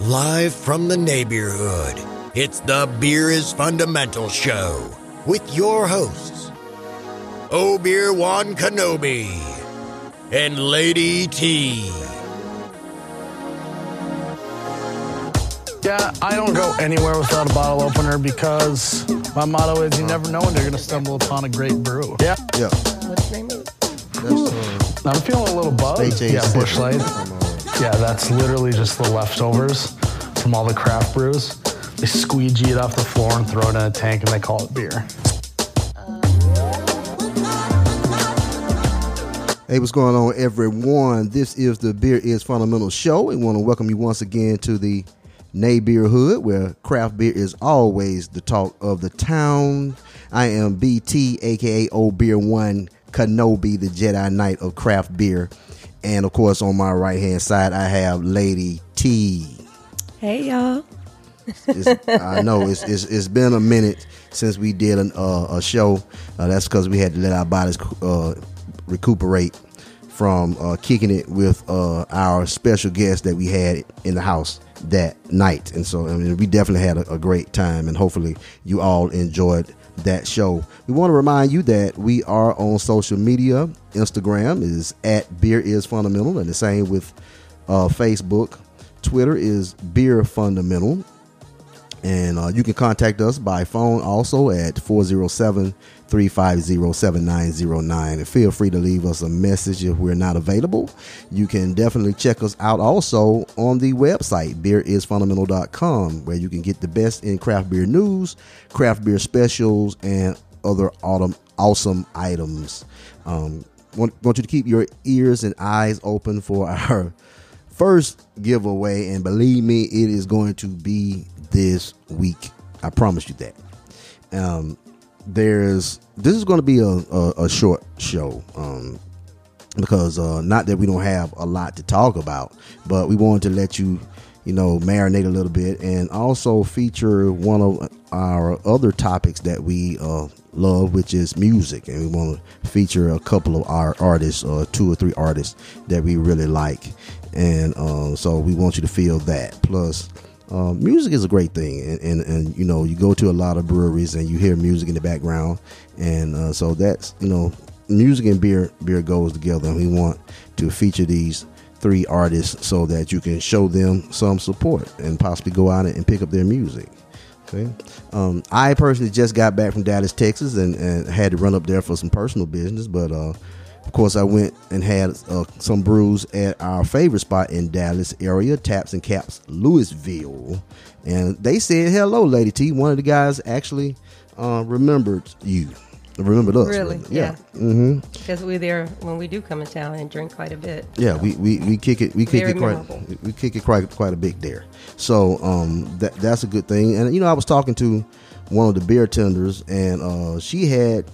Live from the neighborhood, it's the Beer is Fundamental Show with your hosts, Obeer Wan Kenobi and Lady T. Yeah, I don't go anywhere without a bottle opener because my motto is you never know when you're going to stumble upon a great brew. Yeah, Yeah, What's the name of it? uh, I'm feeling a little buzzed. Yeah, Bush Yeah, that's literally just the leftovers from all the craft brews. They squeegee it off the floor and throw it in a tank and they call it beer. Hey, what's going on, everyone? This is the Beer is Fundamental Show. We want to welcome you once again to the Nay Beer Hood, where craft beer is always the talk of the town. I am BT, aka Old Beer One Kenobi, the Jedi Knight of craft beer, and of course, on my right hand side, I have Lady T. Hey y'all. It's, I know it's, it's it's been a minute since we did an, uh, a show. Uh, that's because we had to let our bodies uh, recuperate from uh, kicking it with uh, our special guest that we had in the house that night. And so I mean, we definitely had a, a great time, and hopefully you all enjoyed that show. We want to remind you that we are on social media. Instagram is at Beer is Fundamental, and the same with uh, Facebook. Twitter is Beer Fundamental. And uh, you can contact us by phone also at 407 350 7909. And feel free to leave us a message if we're not available. You can definitely check us out also on the website, beerisfundamental.com, where you can get the best in craft beer news, craft beer specials, and other autumn, awesome items. Um, want, want you to keep your ears and eyes open for our first giveaway, and believe me, it is going to be this week. I promise you that. Um, there's this is going to be a, a, a short show. Um, because uh, not that we don't have a lot to talk about, but we wanted to let you, you know, marinate a little bit and also feature one of our other topics that we uh, love, which is music, and we want to feature a couple of our artists, uh, two or three artists that we really like, and uh, so we want you to feel that. Plus, uh, music is a great thing, and, and and you know you go to a lot of breweries and you hear music in the background, and uh, so that's you know music and beer beer goes together, and we want to feature these three artists so that you can show them some support and possibly go out and pick up their music. Okay. Um, I personally just got back from Dallas, Texas, and, and had to run up there for some personal business. But uh, of course, I went and had uh, some brews at our favorite spot in Dallas area, Taps and Caps, Lewisville, and they said hello, Lady T. One of the guys actually uh, remembered you, remembered us. Really? rather. Yeah. hmm Because we're there when we do come in town and drink quite a bit. Yeah, we, we, we kick it we kick Very it quite memorable. we- we kick it quite quite a bit there. So um that that's a good thing. And you know I was talking to one of the beer tenders and uh she had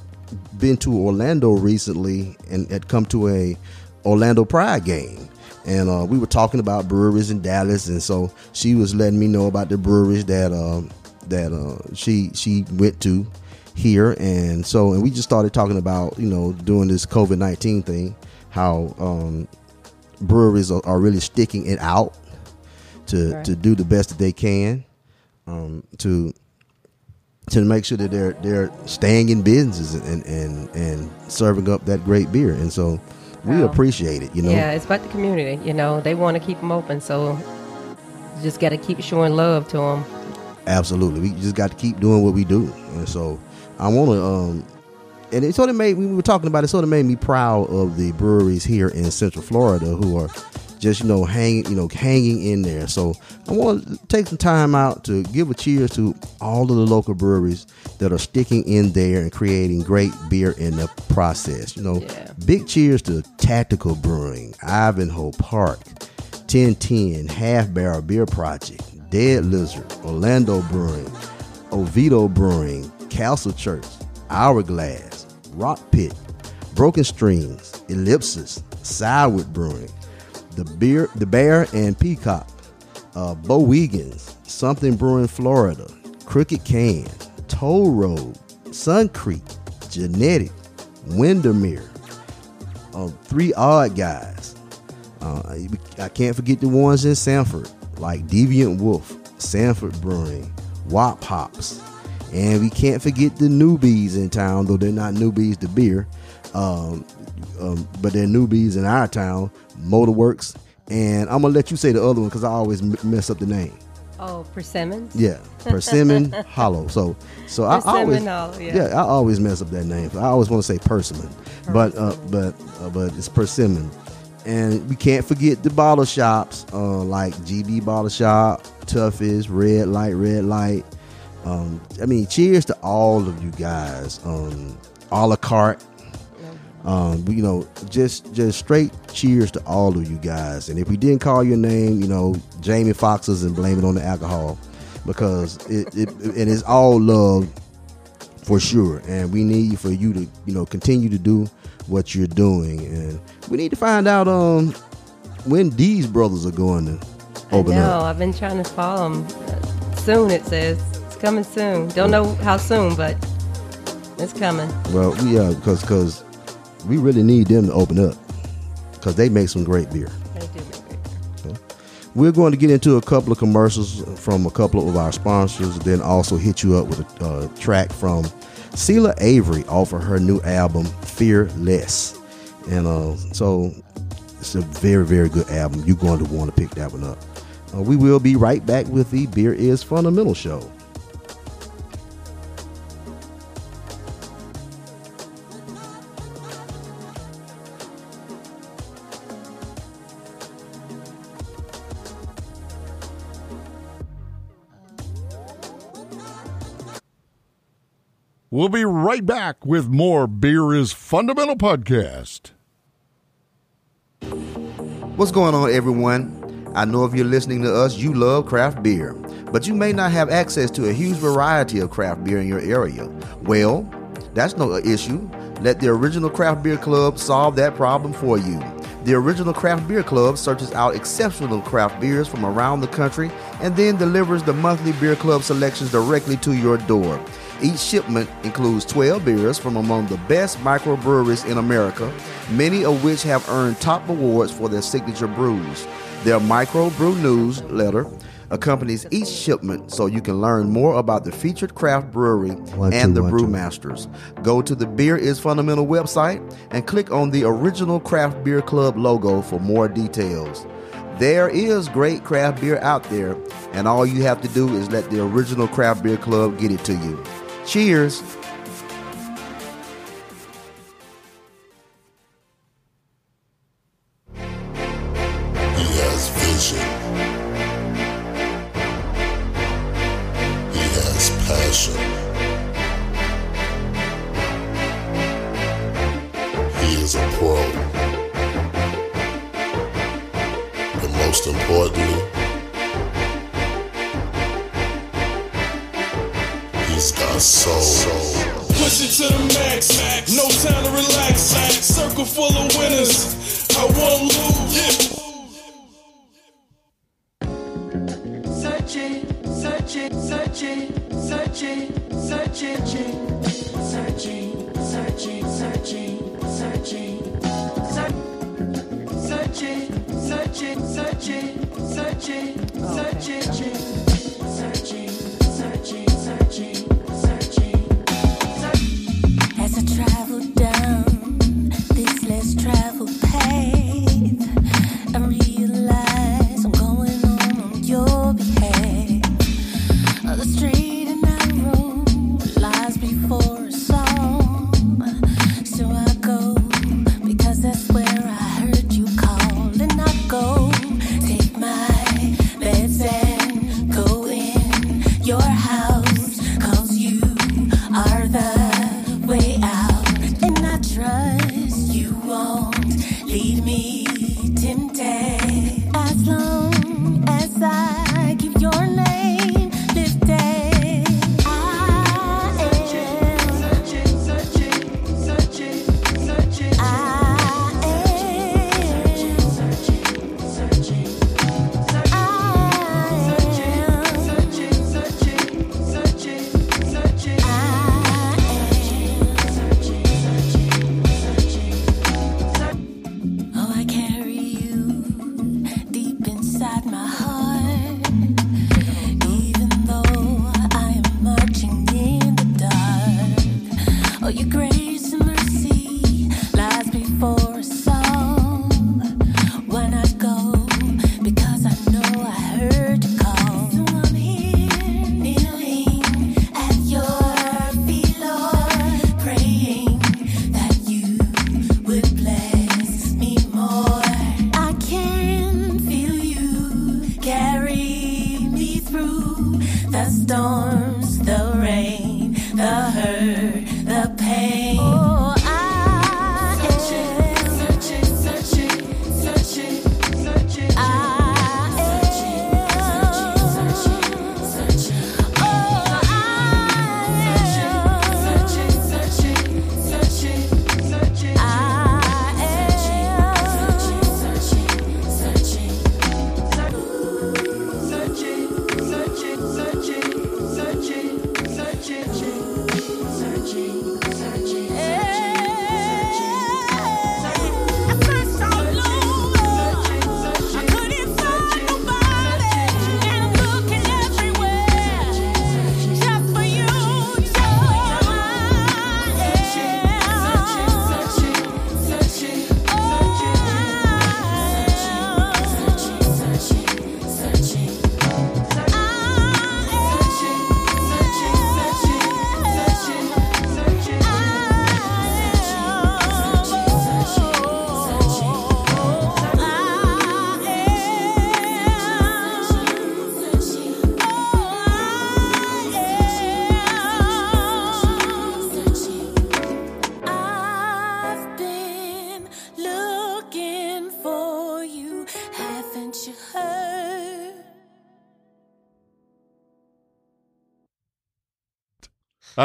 been to Orlando recently and had come to a Orlando Pride game. And uh, we were talking about breweries in Dallas, and so she was letting me know about the breweries that uh, that uh, she she went to here, and so and we just started talking about you know doing this COVID nineteen thing, how um, breweries are, are really sticking it out to Right. to do the best that they can um, to to make sure that they're they're staying in business and and and serving up that great beer and so we Wow. appreciate it you know Yeah, it's about the community. You know, they want to keep them open, so you just got to keep showing love to them. absolutely we just got to keep doing what we do and so i want to um and it sort of made we were talking about it sort of made me proud of the breweries here in central florida who are just you know hanging you know hanging in there so i want to take some time out to give a cheers to all of the local breweries that are sticking in there and creating great beer in the process you know Yeah. big cheers to tactical brewing ivanhoe park 1010 half barrel beer project dead lizard orlando brewing oviedo brewing castle church hourglass rock pit broken strings ellipsis sourwood brewing the beer the bear and peacock uh Bowigens, something brewing florida crooked can toll road sun creek genetic windermere uh, three odd guys uh, I can't forget the ones in Sanford. like Deviant Wolf, Sanford Brewing, Wop Hops, and we can't forget the newbies in town, though they're not newbies to beer, um, um, but they're newbies in our town, Motorworks. And I'm gonna let you say the other one because I always m- mess up the name. Oh, persimmons. Yeah, Persimmon Hollow. So, so I Persimmon always, Hollow, yeah. I always mess up that name. I always want to say Persimmon, but uh, but uh, but it's Persimmon. And we can't forget the bottle shops uh, like GB Bottle Shop, Toughest, Red Light, Red Light. Um, I mean, cheers to all of you guys. Um, a la carte. Um, you know, just just straight cheers to all of you guys. And if we didn't call your name, you know, Jamie Foxes and blame it on the alcohol because it, it it is all love for sure. And we need for you to you know continue to do what you're doing. And we need to find out um when these brothers are going to open I know. up. I've been trying to follow them. Soon, it says. It's coming soon. Don't know how soon, but it's coming. Well, yeah, because because we really need them to open up because they make some great beer. They do make great beer. We're going to get into a couple of commercials from a couple of our sponsors, then also hit you up with a uh, track from Sela Avery off of her new album Fearless, and uh, so it's a very very good album. You're going to want to pick that one up. Uh, we will be right back with the Beer is Fundamental show. We'll be right back with more Beer is Fundamental podcast. What's going on, everyone? I know if you're listening to us, you love craft beer, but you may not have access to a huge variety of craft beer in your area. Well, that's no issue. Let the Original Craft Beer Club solve that problem for you. The Original Craft Beer Club searches out exceptional craft beers from around the country and then delivers the monthly beer club selections directly to your door. Each shipment includes 12 beers from among the best microbreweries in America, many of which have earned top awards for their signature brews. Their microbrew newsletter accompanies each shipment so you can learn more about the featured craft brewery One, and two, the brewmasters. Go to the Beer is Fundamental website and click on the original Craft Beer Club logo for more details. There is great craft beer out there, and all you have to do is let the original Craft Beer Club get it to you. Cheers!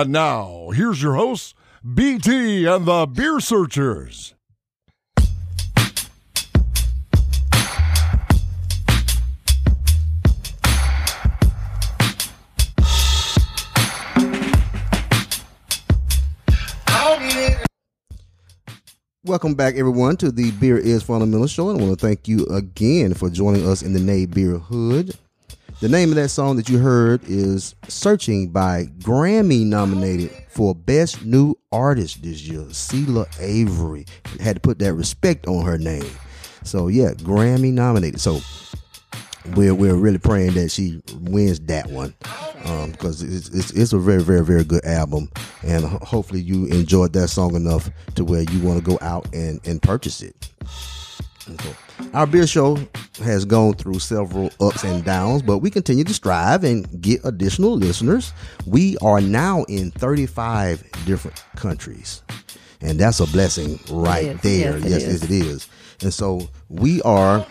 And now, here's your hosts, BT and the Beer Searchers. Welcome back, everyone, to the Beer is Fundamental Show. And I want to thank you again for joining us in the Nay Beer Hood. The name of that song that you heard is Searching by Grammy nominated for Best New Artist this year, Sheila Avery. Had to put that respect on her name. So, yeah, Grammy nominated. So, we're we're really praying that she wins that one um, because it's, it's it's a very very very good album and hopefully you enjoyed that song enough to where you want to go out and and purchase it so, our beer show has gone through several ups and downs but we continue to strive and get additional listeners we are now in 35 different countries and that's a blessing right is. there Yes, it yes, is. it is and so we are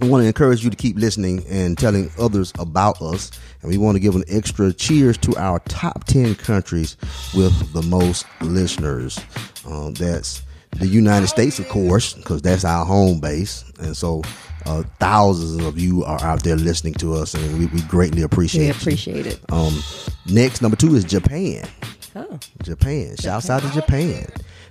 we want to encourage you to keep listening and telling others about us. And we want to give an extra cheers to our top 10 countries with the most listeners. Um, that's the United States, of course, because that's our home base. And so uh, thousands of you are out there listening to us, and we, we greatly appreciate it. We you. appreciate it. Um, next, number two is Japan. Oh, Japan. Shouts out to Japan.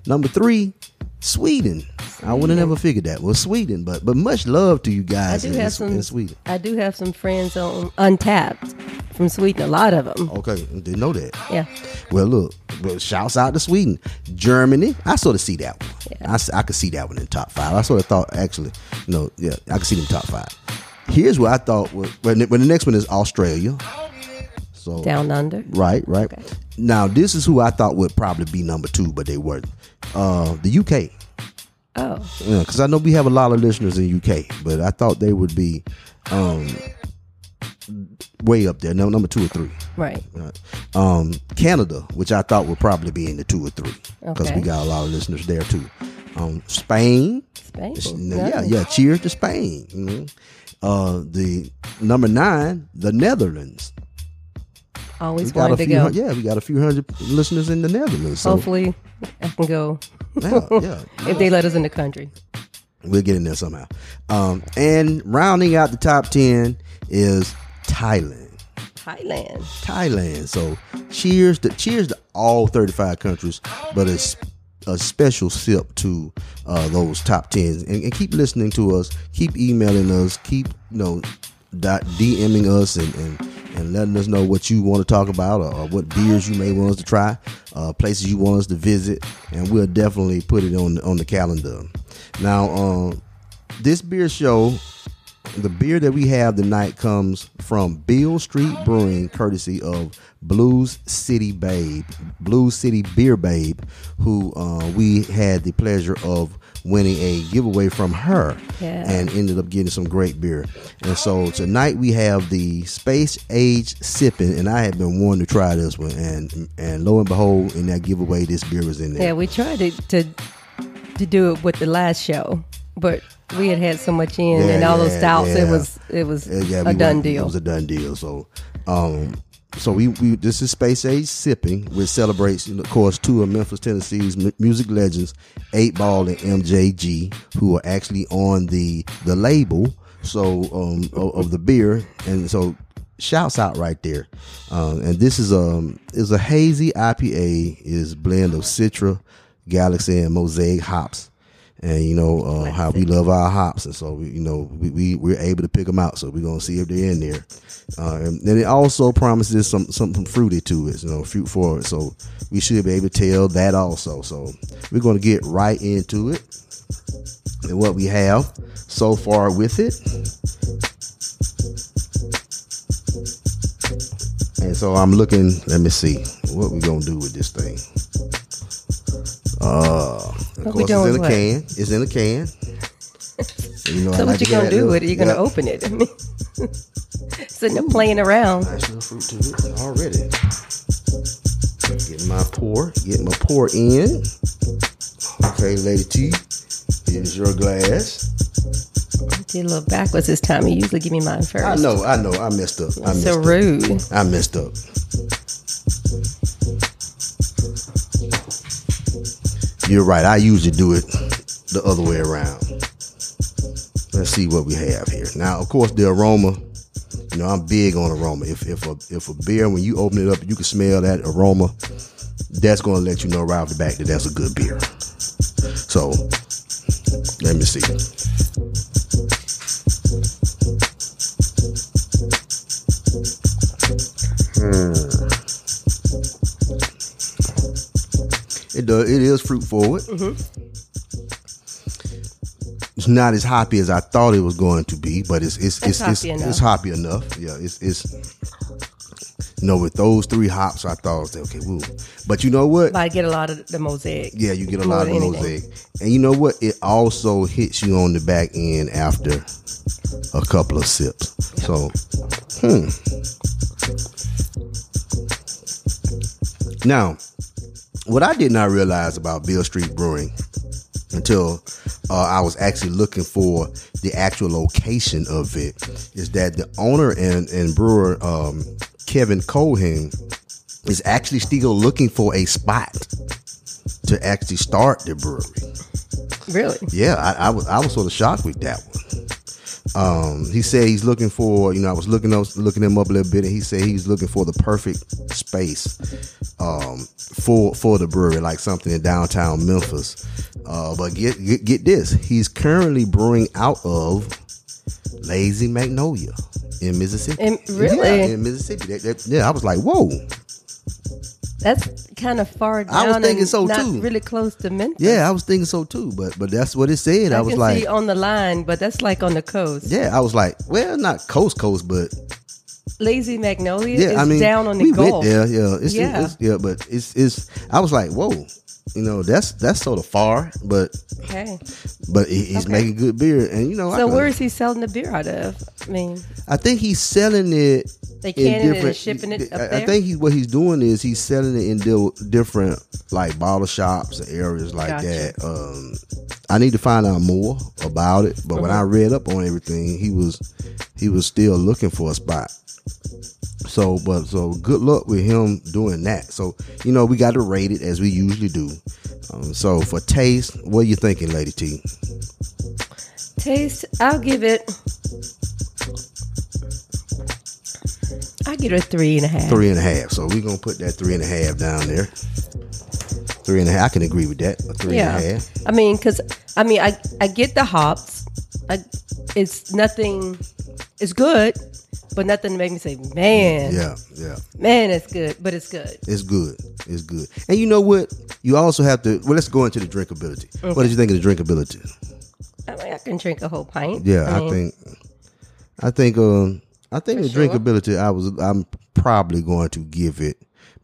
Number three, Sweden. I would have never figured that was Sweden, but but much love to you I guys do in, have in. Sweden. I do have some friends on Untappd from Sweden. A lot of them. Okay, didn't know that. Yeah. Well, look, well, shouts out to Sweden, Germany. I sort of see that one. Yeah. I, I could see that one in top five. I sort of thought actually, you know, yeah, I could see them top five. Here's what I thought. Was, when, the, when the next one is Australia. So Down under. Right, right. Okay. Now this is who I thought would probably be number two, but they weren't. Uh, the UK. Oh, yeah. because I know we have a lot of listeners in UK, but I thought they would be um, way up there. No, number two or three. right. Right. Um, Canada, which I thought would probably be in the two or three, because Okay. we got a lot of listeners there too. Um, Spain, Spain. yeah, yeah. Cheers to Spain. You know? Uh, the number nine, the Netherlands. Always wanted to few, go. hun- yeah, we got a few hundred listeners in the Netherlands. So, Hopefully, I can go yeah, yeah. if they let us in the country. We'll get in there somehow. Um, and rounding out the top 10 is Thailand. Thailand. Thailand. So cheers to cheers to all 35 countries, but it's a special sip to uh, those top 10s. And, and keep listening to us. Keep emailing us. Keep, you know, dot DMing us and, and, and letting us know what you want to talk about or, or what beers you may want us to try, uh, places you want us to visit, and we'll definitely put it on on the calendar. Now, um, this beer show, the beer that we have tonight comes from Beale Street Brewing, courtesy of Blues City Babe, Blues City Beer Babe, who uh, we had the pleasure of winning a giveaway from her Yeah. and ended up getting some great beer. And so tonight we have the Space Age Sipping, and I had been wanting to try this one, and and lo and behold, in that giveaway, this beer was in there. Yeah, we tried to, to to do it with the last show, but we had had so much in Yeah, and all those yeah, stouts. It was it was Uh, a done went- deal. It was a done deal. So, um, so we, we this is Space Age Sipping, which celebrates, of course, two of Memphis, Tennessee's mu- music legends, Eight Ball and MJG, who are actually on the the label. So um of, of the beer, and so shouts out right there. Um, and this is um is a hazy IPA, is blend of Citra, Galaxy, and Mosaic hops and you know uh, how we love our hops, and so we, you know we, we we're able to pick them out. So we're gonna see if they're in there. Uh, and then it also promises some something fruity to it, you know, fruit forward. So we should be able to tell that also. So we're gonna get right into it and what we have so far with it. And so I'm looking. Let me see what we gonna do with this thing. Uh, of What course, it's in a with can. It's in a can. You know, I so like what you to gonna do with it? You're gonna open it. I mean, sitting there playing around. Nice little fruit to it already. Get my pour. Get my pour in. Okay, Lady T. Here's your glass. Did a little backwards this time. You usually give me mine first. I know, I know, I messed up. I messed So up. rude. I messed up. You're right. I usually do it the other way around. Let's see what we have here. Now, of course, the aroma. You know, I'm big on aroma. If if a if a beer when you open it up, you can smell that aroma. That's to let you know right off the back that that's a good beer. So, let me see. It does. It is fruit forward. It's not as hoppy as I thought it was going to be, but it's it's It's it's it's, hoppy it's, enough. hoppy enough. Yeah, it's it's. You know, with those three hops, I thought, okay, woo. But you know what? But I get a lot of the mosaic. Yeah, you get a lot of than mosaic. And you know what? It also hits you on the back end after a couple of sips. So, hmm. Now, what I did not realize about Beale Street Brewing until uh, I was actually looking for the actual location of it is that the owner and, and brewer, um, Kevin Cohen, is actually still looking for a spot to actually start the brewery. Really? Yeah, I, I was I was sort of shocked with that one. Um, he said he's looking for, you know, I was looking up, looking him up a little bit, and he said he's looking for the perfect space um, for for the brewery, like something in downtown Memphis. Uh, but get, get get this, he's currently brewing out of Lazy Magnolia in Mississippi. In- really? Yeah, in Mississippi. That- that- yeah, I was like, whoa. That's kind of far down. I was thinking so, not too. Really close to Memphis. Yeah, I was thinking so too, but but that's what it said. I, I, was can like, see on the line, but that's like on the coast. yeah, I was like, well, not coast coast, but Lazy Magnolia yeah, is I mean, down on the we Gulf. went there. Yeah, it's, Yeah. it's yeah, but it's it's. I was like, whoa, you know, that's that's sort of far, but Okay. but he, he's Okay. making good beer, and you know, I, So where is he selling the beer out of? I mean, I think he's selling it. They in canning it and different- shipping it up I, I think he, what he's doing is he's selling it in di- different like bottle shops and areas like Gotcha. that. Um, I need to find out more about it, but when I Uh-huh. read up on everything, he was he was still looking for a spot. So, but so good luck with him doing that. So, you know, we got to rate it as we usually do. Um, so, for taste, what are you thinking, Lady T? taste. I'll give it. I give it a three and a half. Three and a half. So we're gonna put that three and a half down there. Three and a half. I can agree with that. A three and a Yeah. half. I mean, because I mean, I I get the hops. I, it's nothing. It's good, but nothing to make me say, man, Yeah, yeah. man, it's good. But it's good. It's good. It's good. And you know what? You also have to. Well, let's go into the drinkability. What did you think of the drinkability? I mean, I can drink a whole pint. Yeah, I, mean, think. I think. Um, I think For the sure. drinkability. I was. I'm probably going to give it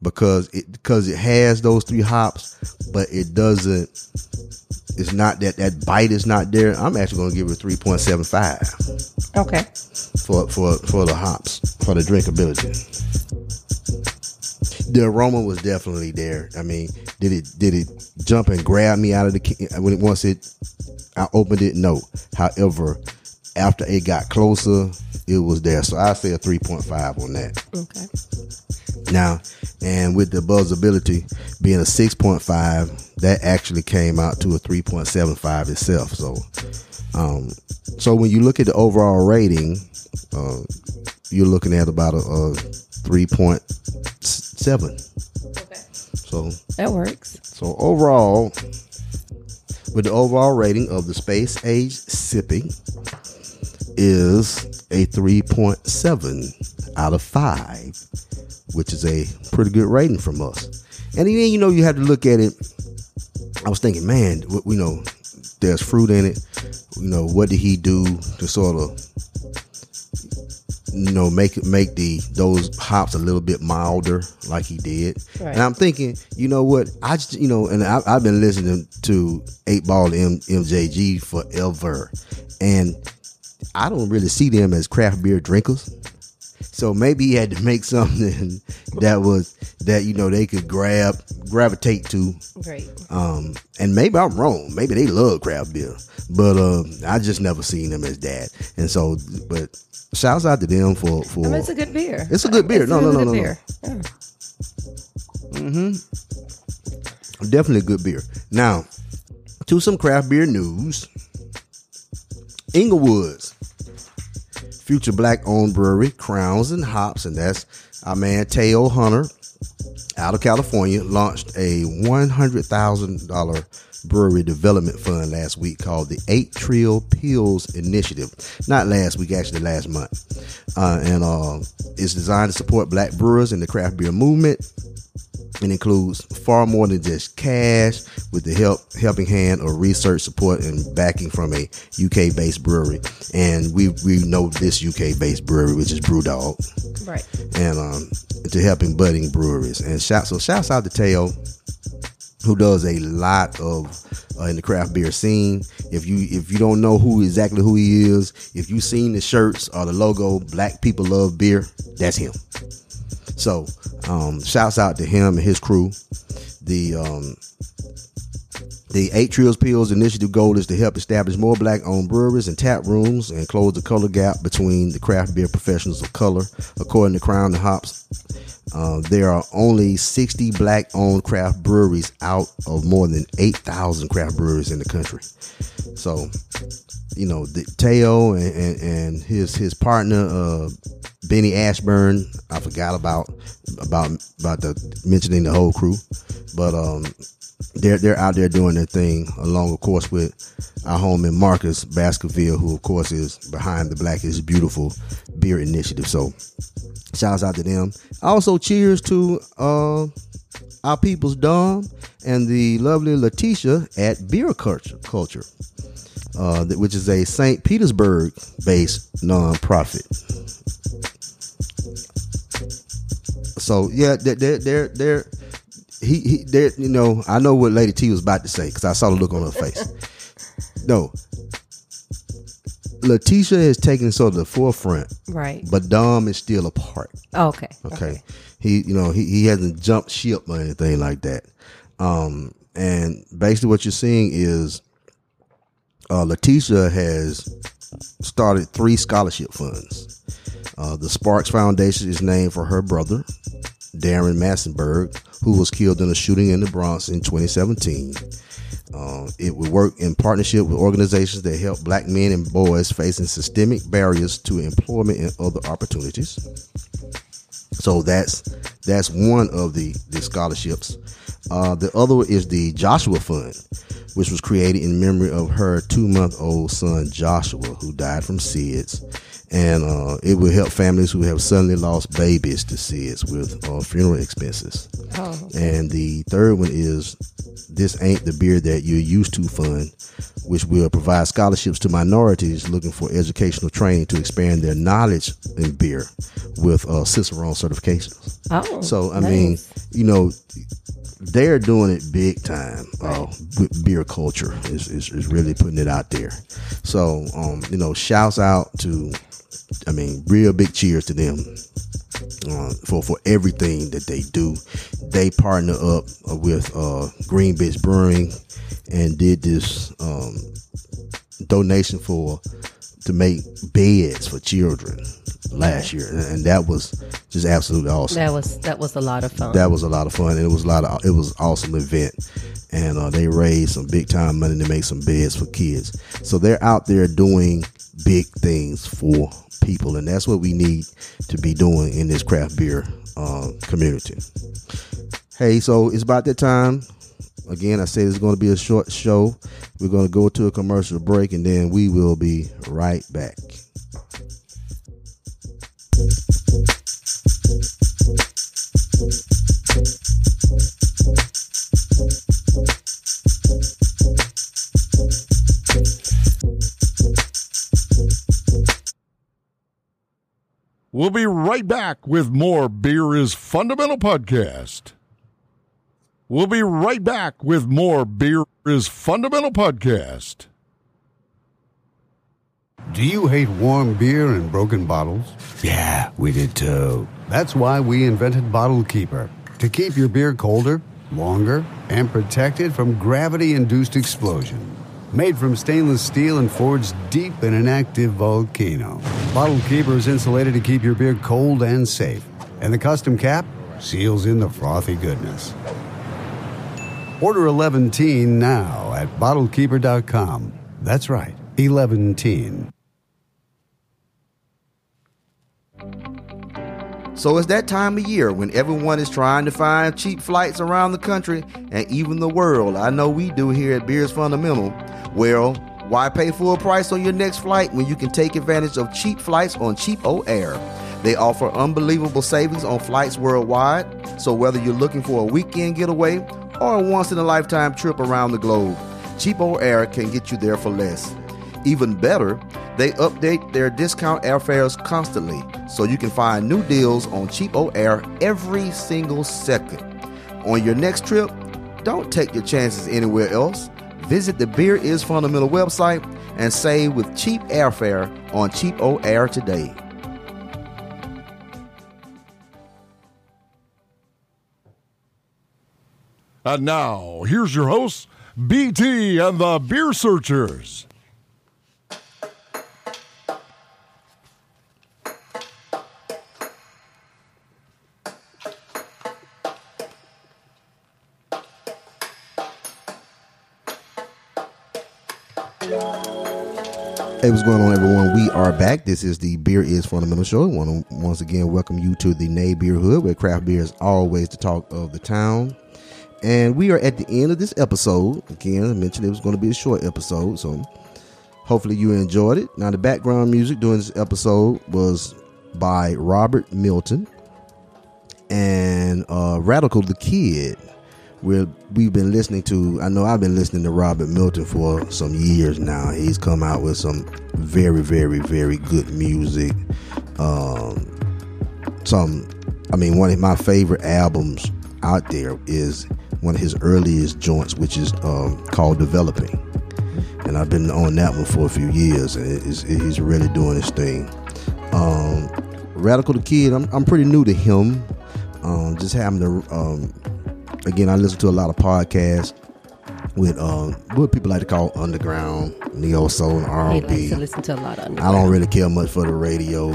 because it because it has those three hops, but it doesn't. It's not that that bite is not there. I'm actually going to give it a three point seven five. Okay. for for for the hops for the drinkability. The aroma was definitely there. I mean, did it did it jump and grab me out of the can when it once it I opened it? No. However, after it got closer, it was there. So I say a three point five on that. Okay. Now, and with the buzzability being a six point five, that actually came out to a three point seven five itself. So, um, so when you look at the overall rating, uh, you're looking at about a, a three point seven. Okay. So, That works. so overall, with the overall rating of the space age sipping is a 3.7 out of 5, which is a pretty good rating from us. And then, you know, you have to look at it. I was thinking, man, you know, there's fruit in it. You know, what did he do to sort of, you know, make it make the those hops a little bit milder, like he did. Right. And I'm thinking, you know what? I just, you know, and I, I've been listening to Eight Ball M, MJG forever, and I don't really see them as craft beer drinkers. So maybe he had to make something that was that you know they could grab gravitate to. Great. Um, and maybe I'm wrong. Maybe they love craft beer, but um, I just never seen them as that. And so, but shouts out to them for for. I mean, it's a good beer. It's a good beer. It's No, a no, no, no, beer. Yeah. Definitely good beer. Now, to some craft beer news. Inglewoods, future black owned brewery, Crowns and Hops, and that's our man Teo Hunter out of California, launched a $100,000 brewery development fund last week called the Eight Trill Pils Initiative. Not last week, actually last month. Uh, and uh, it's designed to support black brewers in the craft beer movement. It includes far more than just cash with the help helping hand of research support and backing from a UK based brewery. And we we know this UK based brewery, which is Brewdog Right. and um, to helping budding breweries. And shout so shouts out to Teo, who does a lot of uh, in the craft beer scene. If you if you don't know who exactly who he is, if you've seen the shirts or the logo, Black People Love Beer, that's him. So um, shouts out to him and his crew. The um, the Eight Trills Pils initiative goal is to help establish more black owned breweries and tap rooms and close the color gap between the craft beer professionals of color. According to Crown and Hops, uh, there are only 60 black owned craft breweries out of more than 8,000 craft breweries in the country. So, you know, the, Teo and, and, and his his partner, uh, Benny Ashburn, I forgot about about about the mentioning the whole crew, but um, they're they're out there doing their thing along, of course, with our homie Marcus Baskerville, who of course is behind the Black is Beautiful Beer Initiative. So, shouts out to them. Also, cheers to uh, our people's Dom and the lovely Letitia at Beer Culture Culture, uh, which is a St. Petersburg based nonprofit. So yeah, they're they're they're, he, he they're you know I know what Lady T was about to say because I saw the look on her face. No, Letitia is taking sort of the forefront, Right. but Dom is still a part. Okay. Okay. He, you know, he, he hasn't jumped ship or anything like that. Um, and basically what you're seeing is, uh, Letitia has started three scholarship funds. Uh, the Sparks Foundation is named for her brother, Darren Massenberg, who was killed in a shooting in the Bronx in 2017. Uh, it will work in partnership with organizations that help black men and boys facing systemic barriers to employment and other opportunities. So that's that's one of the the scholarships. Uh, the other is the Joshua Fund, which was created in memory of her two month old son Joshua, who died from SIDS, and uh, it will help families who have suddenly lost babies to SIDS with uh, funeral expenses. Oh. And the third one is this ain't the beer that you're used to fund, which will provide scholarships to minorities looking for educational training to expand their knowledge in beer with uh, Cicerone certifications. Oh, so I nice. mean, you know, they're doing it big time. Uh, with beer culture is, is is really putting it out there. So um, you know, shouts out to, I mean, real big cheers to them uh, for for everything that they do. They partner up with uh, Green Bench Brewing and did this um, donation for to make beds for children last year, and, that was just absolutely awesome. That was that was a lot of fun. That was a lot of fun. and It was a lot of it was an awesome event, and uh, they raised some big time money to make some beds for kids. So they're out there doing big things for people, and that's what we need to be doing in this craft beer uh, community. Hey, so it's about that time. Again, I said it's going to be a short show. We're going to go to a commercial break, and then we will be right back. We'll be right back with more Beer is Fundamental podcast. We'll be right back with more Beer is Fundamental podcast. Do you hate warm beer and broken bottles? Yeah, we did too. That's why we invented Bottle Keeper to keep your beer colder, longer, and protected from gravity induced explosion. Made from stainless steel and forged deep in an active volcano. Bottle Keeper is insulated to keep your beer cold and safe. And the custom cap seals in the frothy goodness. Order 11 teen now at bottlekeeper.com. That's right, 11 teen. So it's that time of year when everyone is trying to find cheap flights around the country and even the world. I know we do here at Beers Fundamental. Well, why pay full price on your next flight when you can take advantage of cheap flights on CheapOair? They offer unbelievable savings on flights worldwide. So whether you're looking for a weekend getaway or a once in a lifetime trip around the globe, CheapOair can get you there for less. Even better, they update their discount airfares constantly, so you can find new deals on CheapOair every single second. On your next trip, don't take your chances anywhere else. Visit the Beer is Fundamental website and save with cheap airfare on Cheapo Air today. And now, here's your hosts, BT and the Beer Searchers. Hey, what's going on, everyone? We are back. This is the Beer is Fundamental Show. I want to once again welcome you to the Nay Beer Hood, where craft beer is always the talk of the town. And we are at the end of this episode. Again, I mentioned it was going to be a short episode, so hopefully you enjoyed it. Now, the background music during this episode was by Robert Milton and uh, Radical the Kid. Where we've been listening to, I know I've been listening to Robert Milton for some years now. He's come out with some very, very, very good music. Um, some, I mean, one of my favorite albums out there is one of his earliest joints, which is um, called Developing. And I've been on that one for a few years, and it is, he's really doing his thing. Um, Radical the Kid, I'm, I'm pretty new to him. Um, just having to, um, again, I listen to a lot of podcasts with um, what people like to call underground, neo soul, and R&B. likes to listen to a lot of I don't really care much for the radio.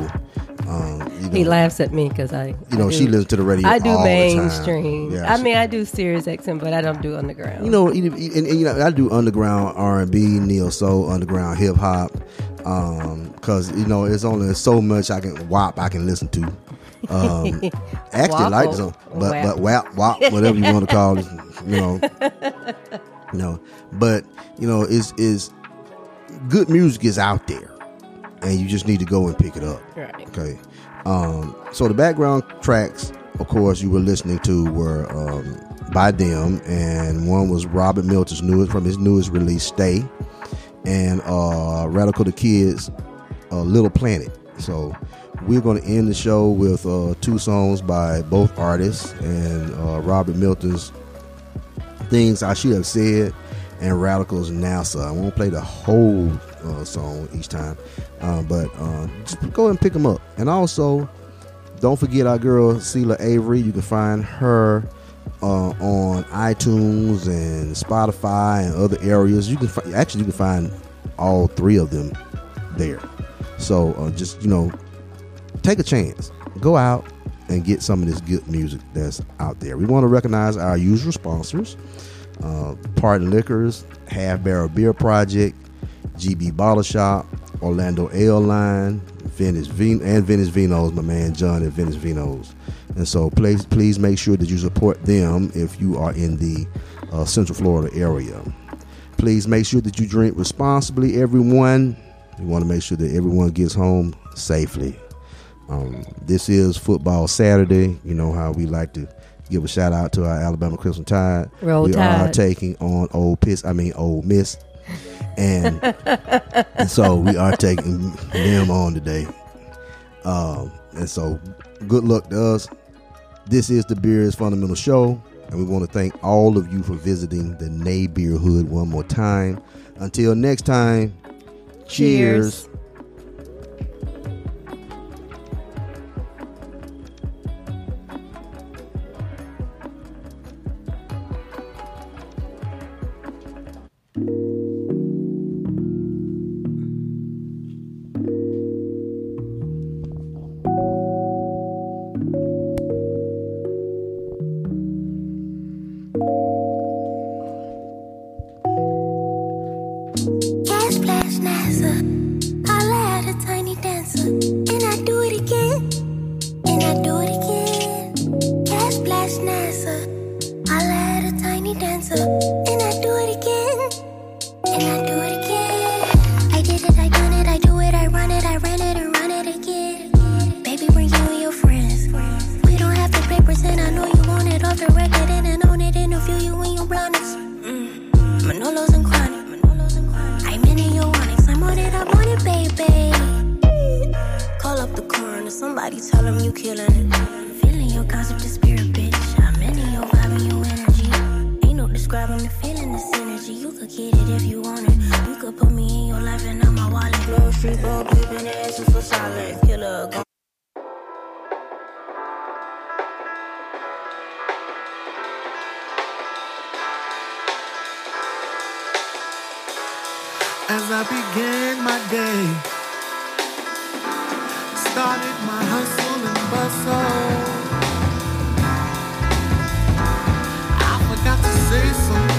Um, you know, He laughs at me because I. You know, I she listens to the radio I do all the time. mainstream. Yeah, I she- mean, I do Sirius XM, but I don't do underground. You know, and, and, and, you know, I do underground R and B, neo soul, underground hip hop, because you know it's only so much I can wop I can listen to. Um, actually like song, but wap? but wap wop whatever you want to call it, you know, you know. But you know, is is good music is out there, and you just need to go and pick it up. Right. Okay. Um, so the background tracks, of course, you were listening to were um, by them, and one was Robert Milton's newest from his newest release, "Stay," and uh, Radical the Kids, uh, "Little Planet." So we're going to end the show with uh, two songs by both artists, and uh, Robert Milton's "Things I Should Have Said" and Radical's "NASA." I won't play the whole uh, song each time, uh, but uh, just go and pick them up. And also, don't forget our girl Celia Avery. You can find her uh, on iTunes and Spotify and other areas. You can fi- actually you can find all three of them there. So uh, just you know, take a chance. Go out and get some of this good music that's out there. We want to recognize our usual sponsors: uh, Parton Liquors, Half Barrel Beer Project, GB Bottle Shop, Orlando Ale Line, Venice Vin and Venice Vinos, my man John at Venice Vinos. And so please please make sure that you support them if you are in the uh, Central Florida area. Please make sure that you drink responsibly, everyone. We want to make sure that everyone gets home safely. Um, this is Football Saturday. You know how we like to give a shout out to our Alabama Crimson Tide. Roll we are taking on Old Piss. I mean Old Miss, and, so we are taking them on today. Um, and so good luck to us. This is the Beer is Fundamental Show, and we want to thank all of you for visiting the Nay Beer Hood one more time. Until next time, cheers. Cheers. I began my day. Started my hustle and bustle. I forgot to say some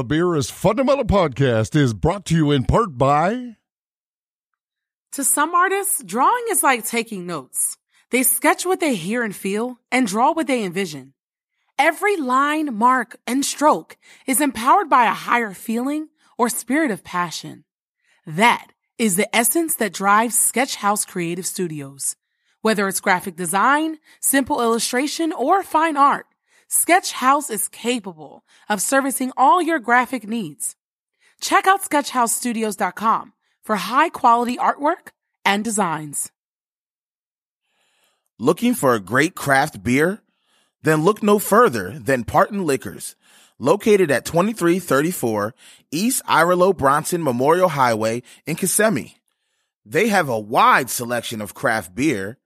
The Beer is Fundamental podcast is brought to you in part by To some artists, drawing is like taking notes. They sketch what they hear and feel and draw what they envision. Every line, mark, and stroke is empowered by a higher feeling or spirit of passion. That is the essence that drives Sketch House Creative Studios. Whether it's graphic design, simple illustration, or fine art, Sketchhouse is capable of servicing all your graphic needs. Check out sketchhousestudios.com for high quality artwork and designs. Looking for a great craft beer? Then look no further than Parton Liquors, located at 2334 East Irlo Bronson Memorial Highway in Kissimmee. They have a wide selection of craft beer.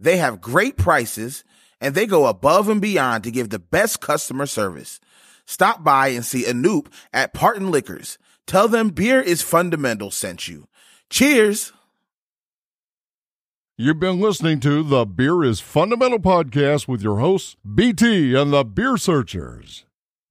They have great prices and they go above and beyond to give the best customer service. Stop by and see Anoop at Parton Liquors. Tell them beer is fundamental sent you. Cheers. You've been listening to the Beer is Fundamental podcast with your hosts, BT and the Beer Searchers.